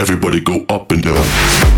Everybody go up and down.